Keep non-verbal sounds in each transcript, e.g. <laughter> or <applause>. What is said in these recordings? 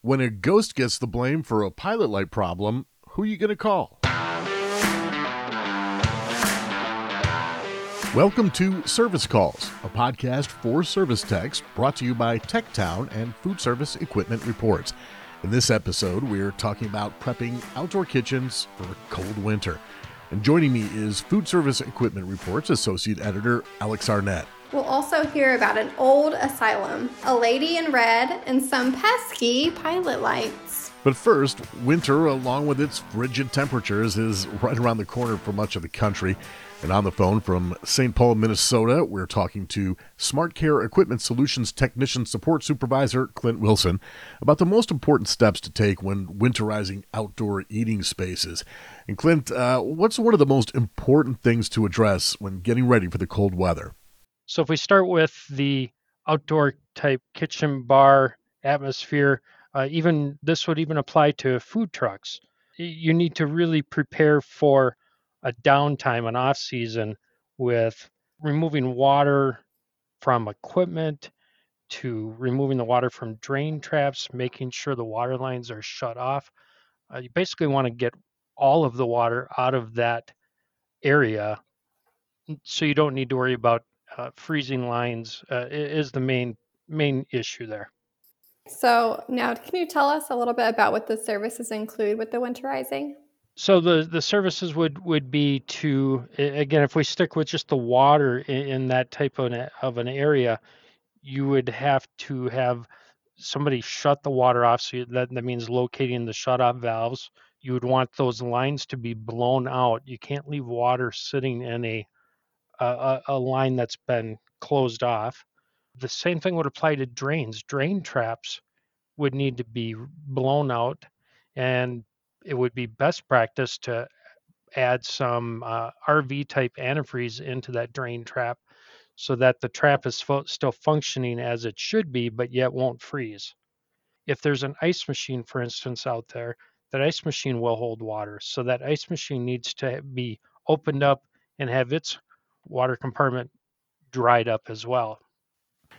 When a ghost gets the blame for a pilot light problem, who are you going to call? Welcome to Service Calls, a podcast for service techs brought to you by TechTown and Food Service Equipment Reports. In this episode, we're talking about prepping outdoor kitchens for a cold winter. And joining me is Food Service Equipment Reports Associate Editor Alex Arnett. We'll also hear about an old asylum, a lady in red, and some pesky pilot lights. But first, winter, along with its frigid temperatures, is right around the corner for much of the country. And on the phone from St. Paul, Minnesota, we're talking to Smart Care Equipment Solutions Technician Support Supervisor Clint Wilson about the most important steps to take when winterizing outdoor eating spaces. And Clint, uh, what's one of the most important things to address when getting ready for the cold weather? So if we start with the outdoor type kitchen bar atmosphere, uh, even this would even apply to food trucks. You need to really prepare for a downtime, an off season with removing water from equipment to removing the water from drain traps, making sure the water lines are shut off. Uh, you basically want to get all of the water out of that area so you don't need to worry about uh, freezing lines uh, is the main main issue there. So now, can you tell us a little bit about what the services include with the winterizing? So the the services would would be to again, if we stick with just the water in, in that type of an, of an area, you would have to have somebody shut the water off. So that that means locating the shut off valves. You would want those lines to be blown out. You can't leave water sitting in a a, a line that's been closed off. The same thing would apply to drains. Drain traps would need to be blown out, and it would be best practice to add some uh, RV type antifreeze into that drain trap so that the trap is fo- still functioning as it should be, but yet won't freeze. If there's an ice machine, for instance, out there, that ice machine will hold water. So that ice machine needs to be opened up and have its water compartment dried up as well.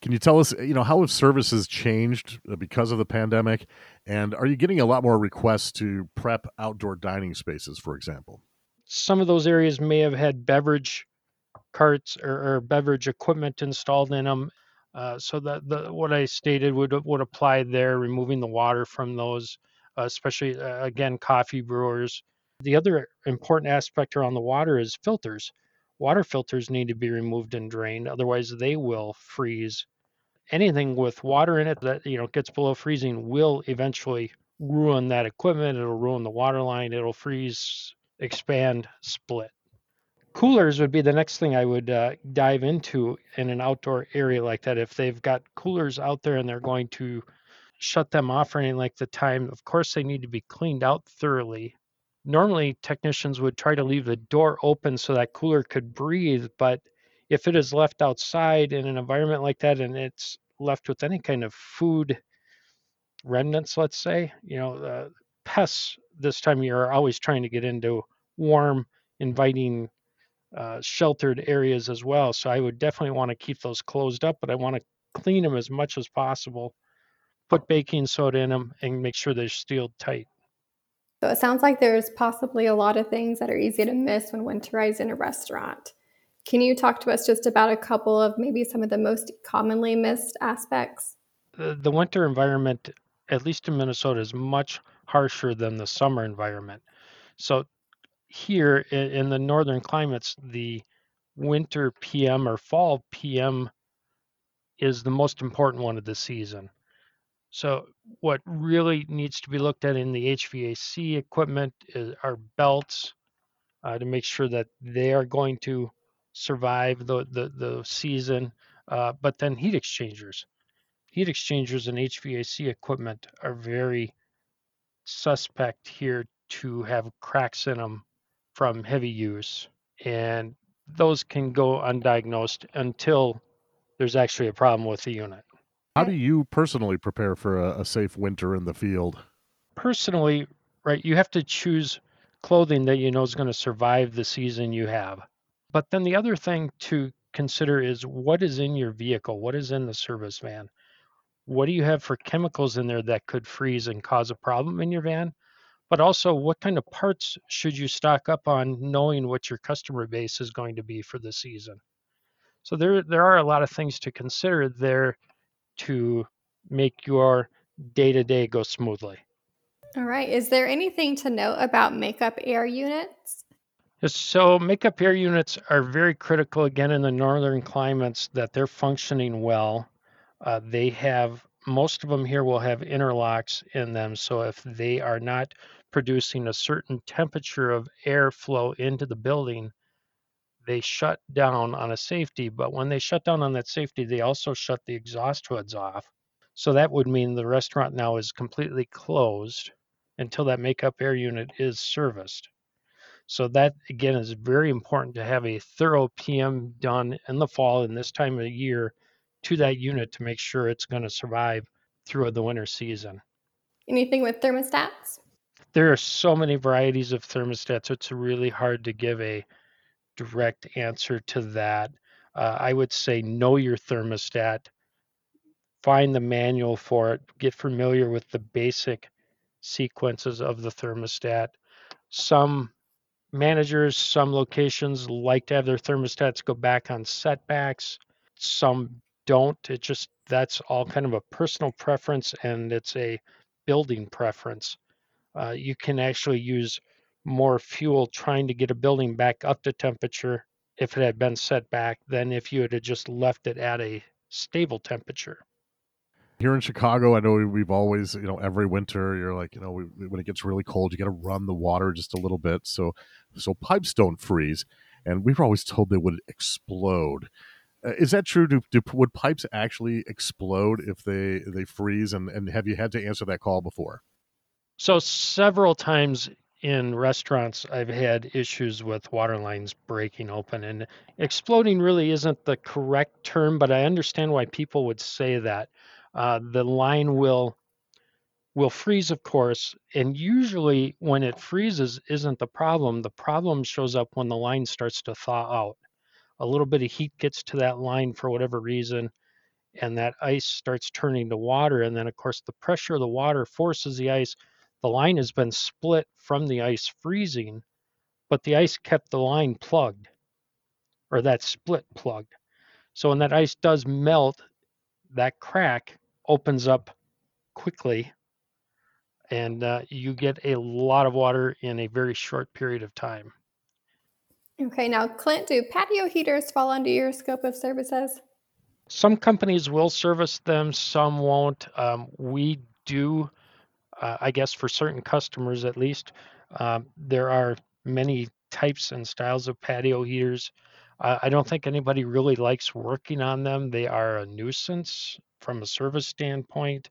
Can you tell us, you know, how have services changed uh, because of the pandemic? And are you getting a lot more requests to prep outdoor dining spaces, for example? Some of those areas may have had beverage carts or, or beverage equipment installed in them. Uh, so that the, what I stated would would apply there, removing the water from those, uh, especially uh, again coffee brewers. The other important aspect around the water is filters water filters need to be removed and drained otherwise they will freeze. Anything with water in it that you know gets below freezing will eventually ruin that equipment it'll ruin the water line it'll freeze expand split. Coolers would be the next thing i would uh, dive into in an outdoor area like that. If they've got coolers out there and they're going to shut them off for any length of time of course they need to be cleaned out thoroughly normally technicians would try to leave the door open so that cooler could breathe but if it is left outside in an environment like that and it's left with any kind of food remnants let's say you know pests this time of year are always trying to get into warm inviting uh, sheltered areas as well. So i would definitely want to keep those closed up but i want to clean them as much as possible put baking soda in them and make sure they're sealed tight so it sounds like there's possibly a lot of things that are easy to miss when winterizing a restaurant. Can you talk to us just about a couple of maybe some of the most commonly missed aspects? The, winter environment, at least in Minnesota, is much harsher than the summer environment. So here in the northern climates, the winter PM or fall PM is the most important one of the season. So what really needs to be looked at in the HVAC equipment is our belts uh, to make sure that they are going to survive the the, the season. Uh, but then heat exchangers, heat exchangers and HVAC equipment are very suspect here to have cracks in them from heavy use, and those can go undiagnosed until there's actually a problem with the unit. How do you personally prepare for a, a safe winter in the field? Personally, right, you have to choose clothing that you know is going to survive the season you have. But then the other thing to consider is what is in your vehicle, what is in the service van. what do you have for chemicals in there that could freeze and cause a problem in your van? But also, what kind of parts should you stock up on knowing what your customer base is going to be for the season? So there there are a lot of things to consider there to make your day to day go smoothly. All right. Is there anything to note about makeup air units? So makeup air units are very critical again in the northern climates that they're functioning well. Uh, they have most of them here will have interlocks in them. So if they are not producing a certain temperature of airflow into the building, they shut down on a safety. But when they shut down on that safety, they also shut the exhaust hoods off. So that would mean the restaurant now is completely closed until that makeup air unit is serviced. So that again is very important to have a thorough PM done in the fall in this time of year to that unit to make sure it's going to survive through the winter season. Anything with thermostats? There are so many varieties of thermostats, it's really hard to give a direct answer to that. Uh, I would say know your thermostat, find the manual for it, get familiar with the basic sequences of the thermostat. Some managers, some locations like to have their thermostats go back on setbacks. Some don't. It just that's all kind of a personal preference and it's a building preference. Uh, you can actually use more fuel trying to get a building back up to temperature if it had been set back than if you had just left it at a stable temperature. Here in Chicago, I know we've always, you know, every winter you're like, you know, when it gets really cold, you got to run the water just a little bit, so so pipes don't freeze, and we were always told they would explode. Uh, is that true? Do, do, would pipes actually explode if they they freeze? And and have you had to answer that call before? So several times in restaurants, I've had issues with water lines breaking open, and exploding really isn't the correct term, but I understand why people would say that. Uh, the line will will freeze, of course, and usually when it freezes isn't the problem. The problem shows up when the line starts to thaw out a little bit of heat gets to that line for whatever reason, and that ice starts turning to water. And then, of course, the pressure of the water forces the ice. The line has been split from the ice freezing, but the ice kept the line plugged or that split plugged. So when that ice does melt, that crack opens up quickly and uh, you get a lot of water in a very short period of time. Okay, now Clint, do patio heaters fall under your scope of services? Some companies will service them, some won't. Um, we do, uh, I guess, for certain customers at least. Um, there are many types and styles of patio heaters. Uh, I don't think anybody really likes working on them. They are a nuisance from a service standpoint.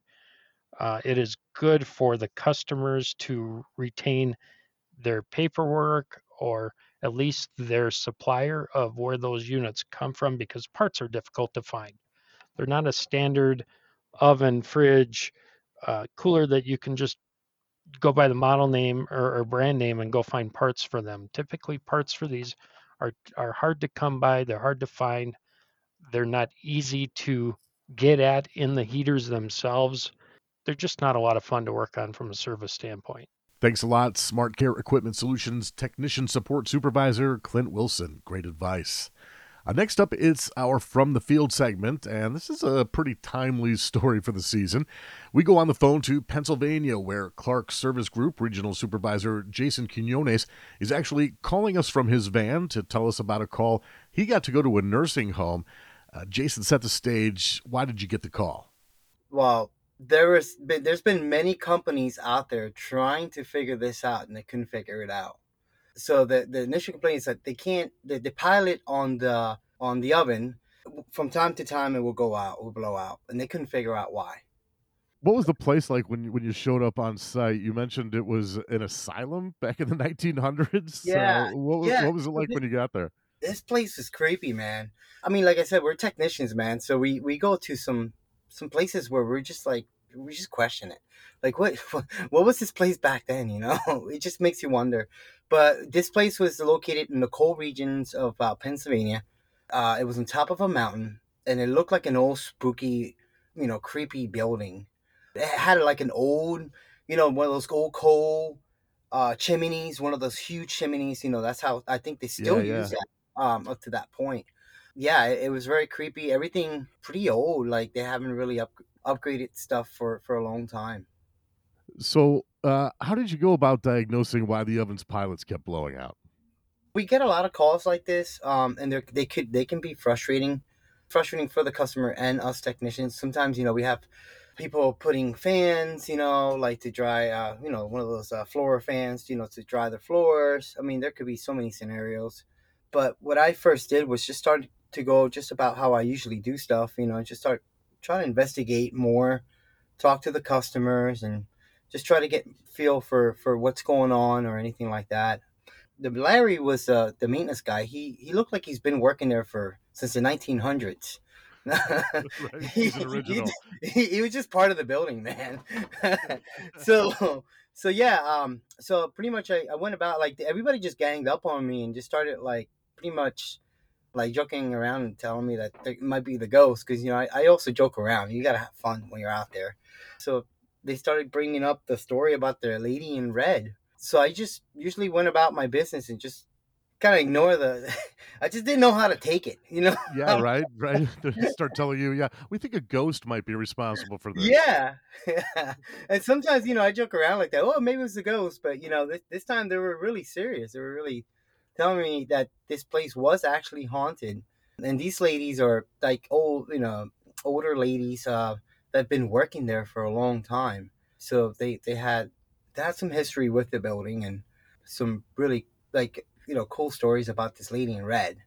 Uh, it is good for the customers to retain their paperwork or at least their supplier of where those units come from because parts are difficult to find. They're not a standard oven, fridge, uh, cooler that you can just go by the model name or, or, brand name and go find parts for them. Typically, parts for these are are hard to come by. They're hard to find. They're not easy to get at in the heaters themselves. They're just not a lot of fun to work on from a service standpoint. Thanks a lot, Smart Care Equipment Solutions Technician Support Supervisor Clint Wilson. Great advice. Uh, next up, it's our From the Field segment, and this is a pretty timely <laughs> story for the season. We go on the phone to Pennsylvania, where Clark Service Group Regional Supervisor Jason Quinones is actually calling us from his van to tell us about a call he got to go to a nursing home. Uh, Jason, set the stage. Why did you get the call? Well, there was there's been many companies out there trying to figure this out and they couldn't figure it out. So the the initial complaint is that they can't the, the pilot on the on the oven from time to time it will go out, will blow out, and they couldn't figure out why. What was the place like when you, when you showed up on site? You mentioned it was an asylum back in the <laughs> 1900s. Yeah. So what was yeah. what was it like when you got there? This place is creepy, man. I mean, like I said, we're technicians, man. So we we go to some some places where we're just like we just question it like what <laughs> what was this place back then you know <laughs> it just makes you wonder but this place was located in the cold regions of uh, pennsylvania uh, it was on top of a mountain and it looked like an old spooky you know creepy building. It had like an old, you know, one of those old coal uh, chimneys, one of those huge chimneys. You know, that's how I think they still Yeah, use that um, up to that point. Yeah, it, it was very creepy. Everything pretty old. Like they haven't really up, upgraded stuff for for a long time. So, uh, how did you go about diagnosing why the oven's pilots kept blowing out? we get a lot of calls like this um, and they they could they can be frustrating frustrating for the customer and us technicians sometimes you know we have people putting fans you know like to dry uh, you know one of those uh, floor fans you know to dry the floors i mean there could be so many scenarios but what i first did was just start to go just about how i usually do stuff you know just start trying to investigate more talk to the customers and just try to get feel for for what's going on or anything like that the Larry was uh, the maintenance guy. He he looked like he's been working there for since the 1900s. <laughs> right, <laughs> original. He, he, he, was just part of the building, man. <laughs> so so yeah, um, so pretty much I, I went about like everybody just ganged up on me and just started like pretty much like joking around and telling me that it might be the ghost because you know I, I also joke around. You gotta have fun when you're out there. So they started bringing up the story about the lady in red so I just usually went about my business and just kind of ignore the. <laughs> I just didn't know how to take it, you know. Yeah, <laughs> right, right. <laughs> They start telling you, yeah, we think a ghost might be responsible for this. Yeah, yeah. And sometimes, you know, I joke around like that. Oh, maybe it was a ghost, but you know, this this time they were really serious. They were really telling me that this place was actually haunted, and these ladies are like old, you know, older ladies uh, that've been working there for a long time. So they they had they had some history with the building and some really like you know cool stories about this lady in red.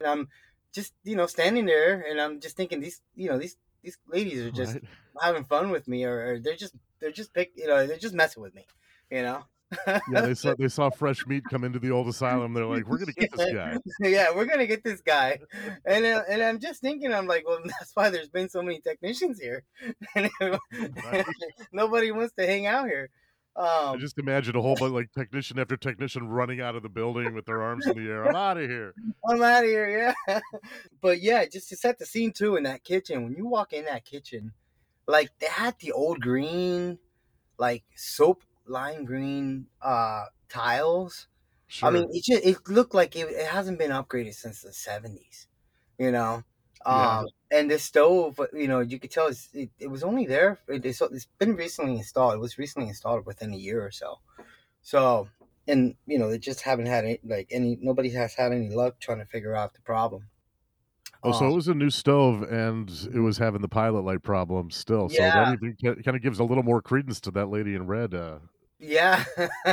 And I'm just you know standing there and I'm just thinking these you know these these ladies are just right. having fun with me or, or, they're just they're just pick you know they're just messing with me, you know. Yeah, they saw they saw fresh meat come into the old asylum. They're like, "We're gonna get this <laughs> guy." yeah, we're gonna get this guy, and uh, and I'm just thinking, I'm like, well, <laughs> that's why there's been so many technicians here, <laughs> nobody wants to hang out here. Um, I just imagine a whole bunch like technician after technician running out of the building with their arms in the air. I'm out of here. I'm out of here. Yeah. but yeah, just to set the scene too in that kitchen. When you walk in that kitchen, like they had the old green, like soap lime green uh tiles. Sure. I mean, it just it looked like it, it hasn't been upgraded since the 70s. You know, um, yeah. And the stove, you know, you could tell it, it was only there. It, it's been recently installed. It was recently installed within a year or so. So, and you know, they just haven't had any, like any. Nobody has had any luck trying to figure out the problem. Oh, so it um was a new stove, and it was having the pilot light problem still. So yeah. that kind of gives a little more credence to that lady in red. Uh... Yeah.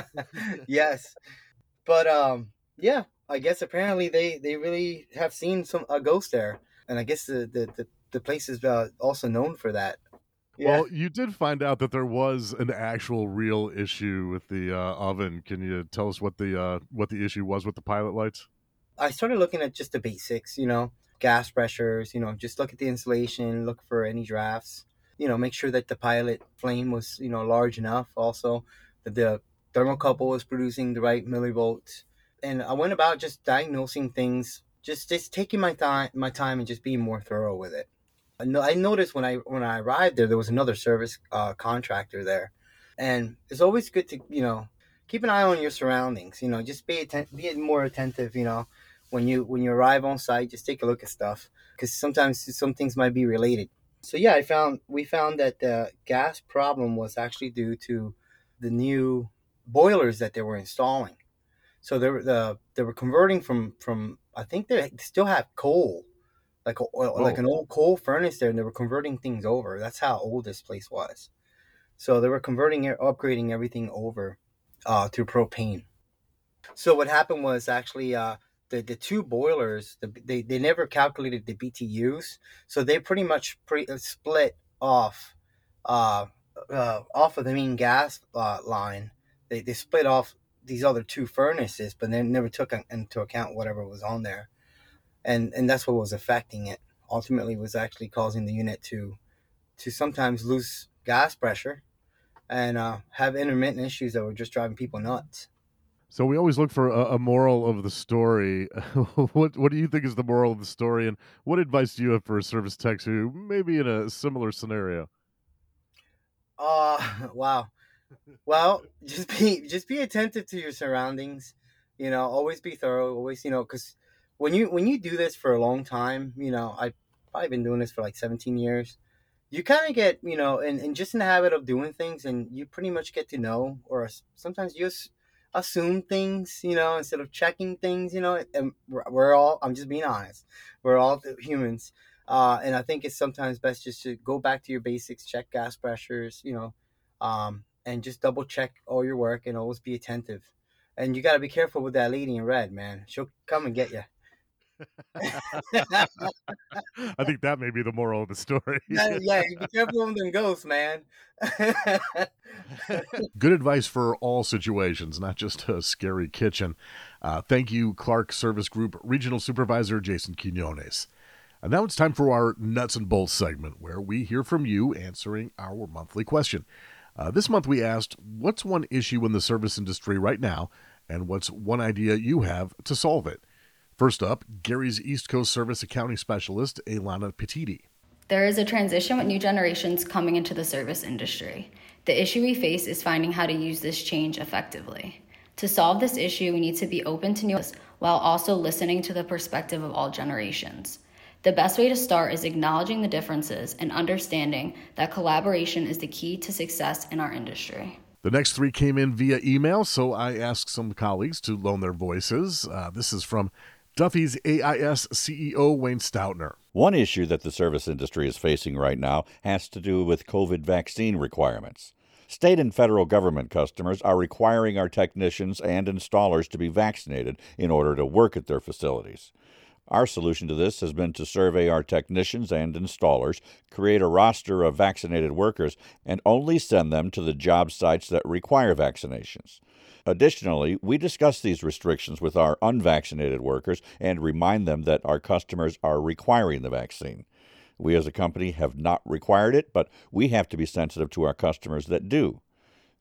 <laughs> yes, but um, yeah. I guess apparently they they really have seen some a ghost there and I guess the the the, the place is uh, also known for that. Yeah. Well, you did find out that there was an actual real issue with the uh, oven. Can you tell us what the uh, what the issue was with the pilot lights? I started looking at just the basics, you know, gas pressures, you know, just look at the insulation, look for any drafts, you know, make sure that the pilot flame was, you know, large enough. Also, that the thermocouple was producing the right millivolts. And I went about just diagnosing things just just taking my time my time and just being more thorough with it. I, no, I noticed when I when I arrived there, there was another service uh, contractor there, and it's always good to you know keep an eye on your surroundings. You know, just be atten- be more attentive. You know, when you when you arrive on site, just take a look at stuff because sometimes some things might be related. So yeah, I found we found that the gas problem was actually due to the new boilers that they were installing. So they were the they were converting from from I think they still have coal, like a, oh. like an old coal furnace there, and they were converting things over. That's how old this place was. So they were converting it, upgrading everything over uh, to propane. So what happened was actually uh, the the two boilers, the, they they never calculated the BTUs, so they pretty much pre- uh, split off uh, uh, off of the main gas uh, line. They they split off these other two furnaces, but they never took into account whatever was on there, and and that's what was affecting it. Ultimately, was actually causing the unit to to sometimes lose gas pressure and uh, have intermittent issues that were just driving people nuts. So we always look for a, a moral of the story. <laughs> what what do you think is the moral of the story, and what advice do you have for a service techs who may be in a similar scenario? Uh <laughs> wow. Well, <laughs> just be just be attentive to your surroundings. You know, always be thorough. Always, you know, because when you when you do this for a long time, you know, I've probably been doing this for like 17 years. You kind of get, you know, and, and just in the habit of doing things, and you pretty much get to know, or sometimes you just assume things, you know, instead of checking things, you know. And we're, we're all, I'm just being honest, we're all humans. Uh, and I think it's sometimes best just to go back to your basics, check gas pressures, you know, um, and just double check all your work and always be attentive. And you got to be careful with that lady in red, man. She'll come and get you. <laughs> I think that may be the moral of the story. <laughs> yeah, yeah, be careful with them ghosts, man. <laughs> Good advice for all situations, not just a scary kitchen. Uh, thank you, Clark Service Group Regional Supervisor Jason Quinones. And now it's time for our nuts and bolts segment, where we hear from you answering our monthly question. Uh, this month we asked, What's one issue in the service industry right now, and what's one idea you have to solve it? First up, Gary's East Coast Service Accounting Specialist, Elana Petiti. There is a transition with new generations coming into the service industry. The issue we face is finding how to use this change effectively. To solve this issue, we need to be open to new while also listening to the perspective of all generations. The best way to start is acknowledging the differences and understanding that collaboration is the key to success in our industry. The next three came in via email, so I asked some colleagues to loan their voices. Uh, this is from Duffy's AIS CEO Wayne Stoutner. One issue that the service industry is facing right now has to do with COVID vaccine requirements. State and federal government customers are requiring our technicians and installers to be vaccinated in order to work at their facilities. Our solution to this has been to survey our technicians and installers, create a roster of vaccinated workers, and only send them to the job sites that require vaccinations. Additionally, we discuss these restrictions with our unvaccinated workers and remind them that our customers are requiring the vaccine. We as a company have not required it, but we have to be sensitive to our customers that do.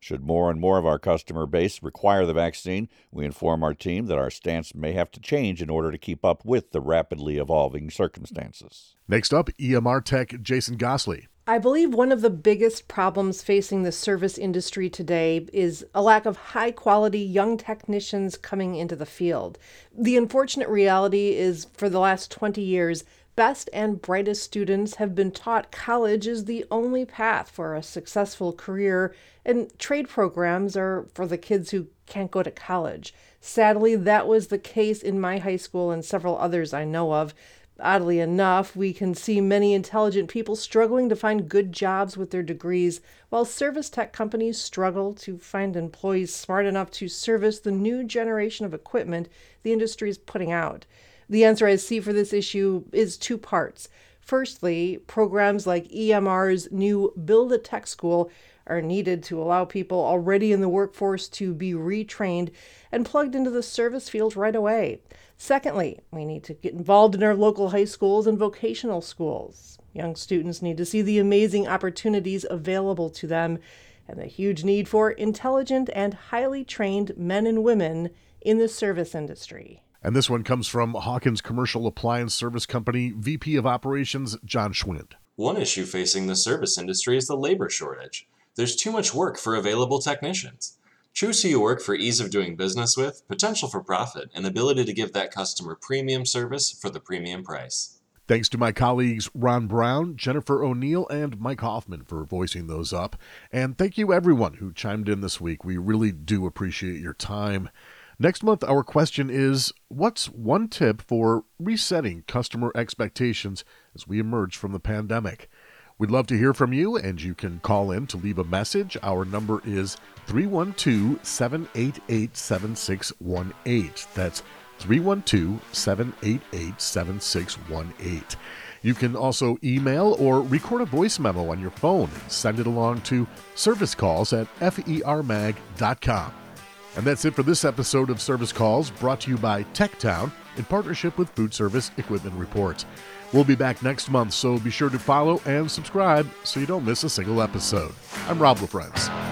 Should more and more of our customer base require the vaccine, we inform our team that our stance may have to change in order to keep up with the rapidly evolving circumstances. Next up, EMR Tech Jason Gosley. I believe one of the biggest problems facing the service industry today is a lack of high quality young technicians coming into the field. The unfortunate reality is, for the last 20 years, best and brightest students have been taught college is the only path for a successful career, and trade programs are for the kids who can't go to college. Sadly, that was the case in my high school and several others I know of. Oddly enough, we can see many intelligent people struggling to find good jobs with their degrees, while service tech companies struggle to find employees smart enough to service the new generation of equipment the industry is putting out. The answer I see for this issue is two parts. Firstly, programs like EMR's new Build a Tech School are needed to allow people already in the workforce to be retrained and plugged into the service field right away. Secondly, we need to get involved in our local high schools and vocational schools. Young students need to see the amazing opportunities available to them and the huge need for intelligent and highly trained men and women in the service industry. And this one comes from Hawkins Commercial Appliance Service Company VP of Operations John Schwind. One issue facing the service industry is the labor shortage. There's too much work for available technicians. Choose who you work for ease of doing business with, potential for profit, and ability to give that customer premium service for the premium price. Thanks to my colleagues Ron Brown, Jennifer O'Neill, and Mike Hoffman for voicing those up. And thank you everyone who chimed in this week. We really do appreciate your time. Next month, our question is What's one tip for resetting customer expectations as we emerge from the pandemic? We'd love to hear from you, and you can call in to leave a message. Our number is 312 788 7618. That's 312 788 7618. You can also email or record a voice memo on your phone and send it along to service calls at fermag.com. And that's it for this episode of Service Calls brought to you by TechTown in partnership with Food Service Equipment Reports. We'll be back next month, so be sure to follow and subscribe so you don't miss a single episode. I'm Rob LaFrance.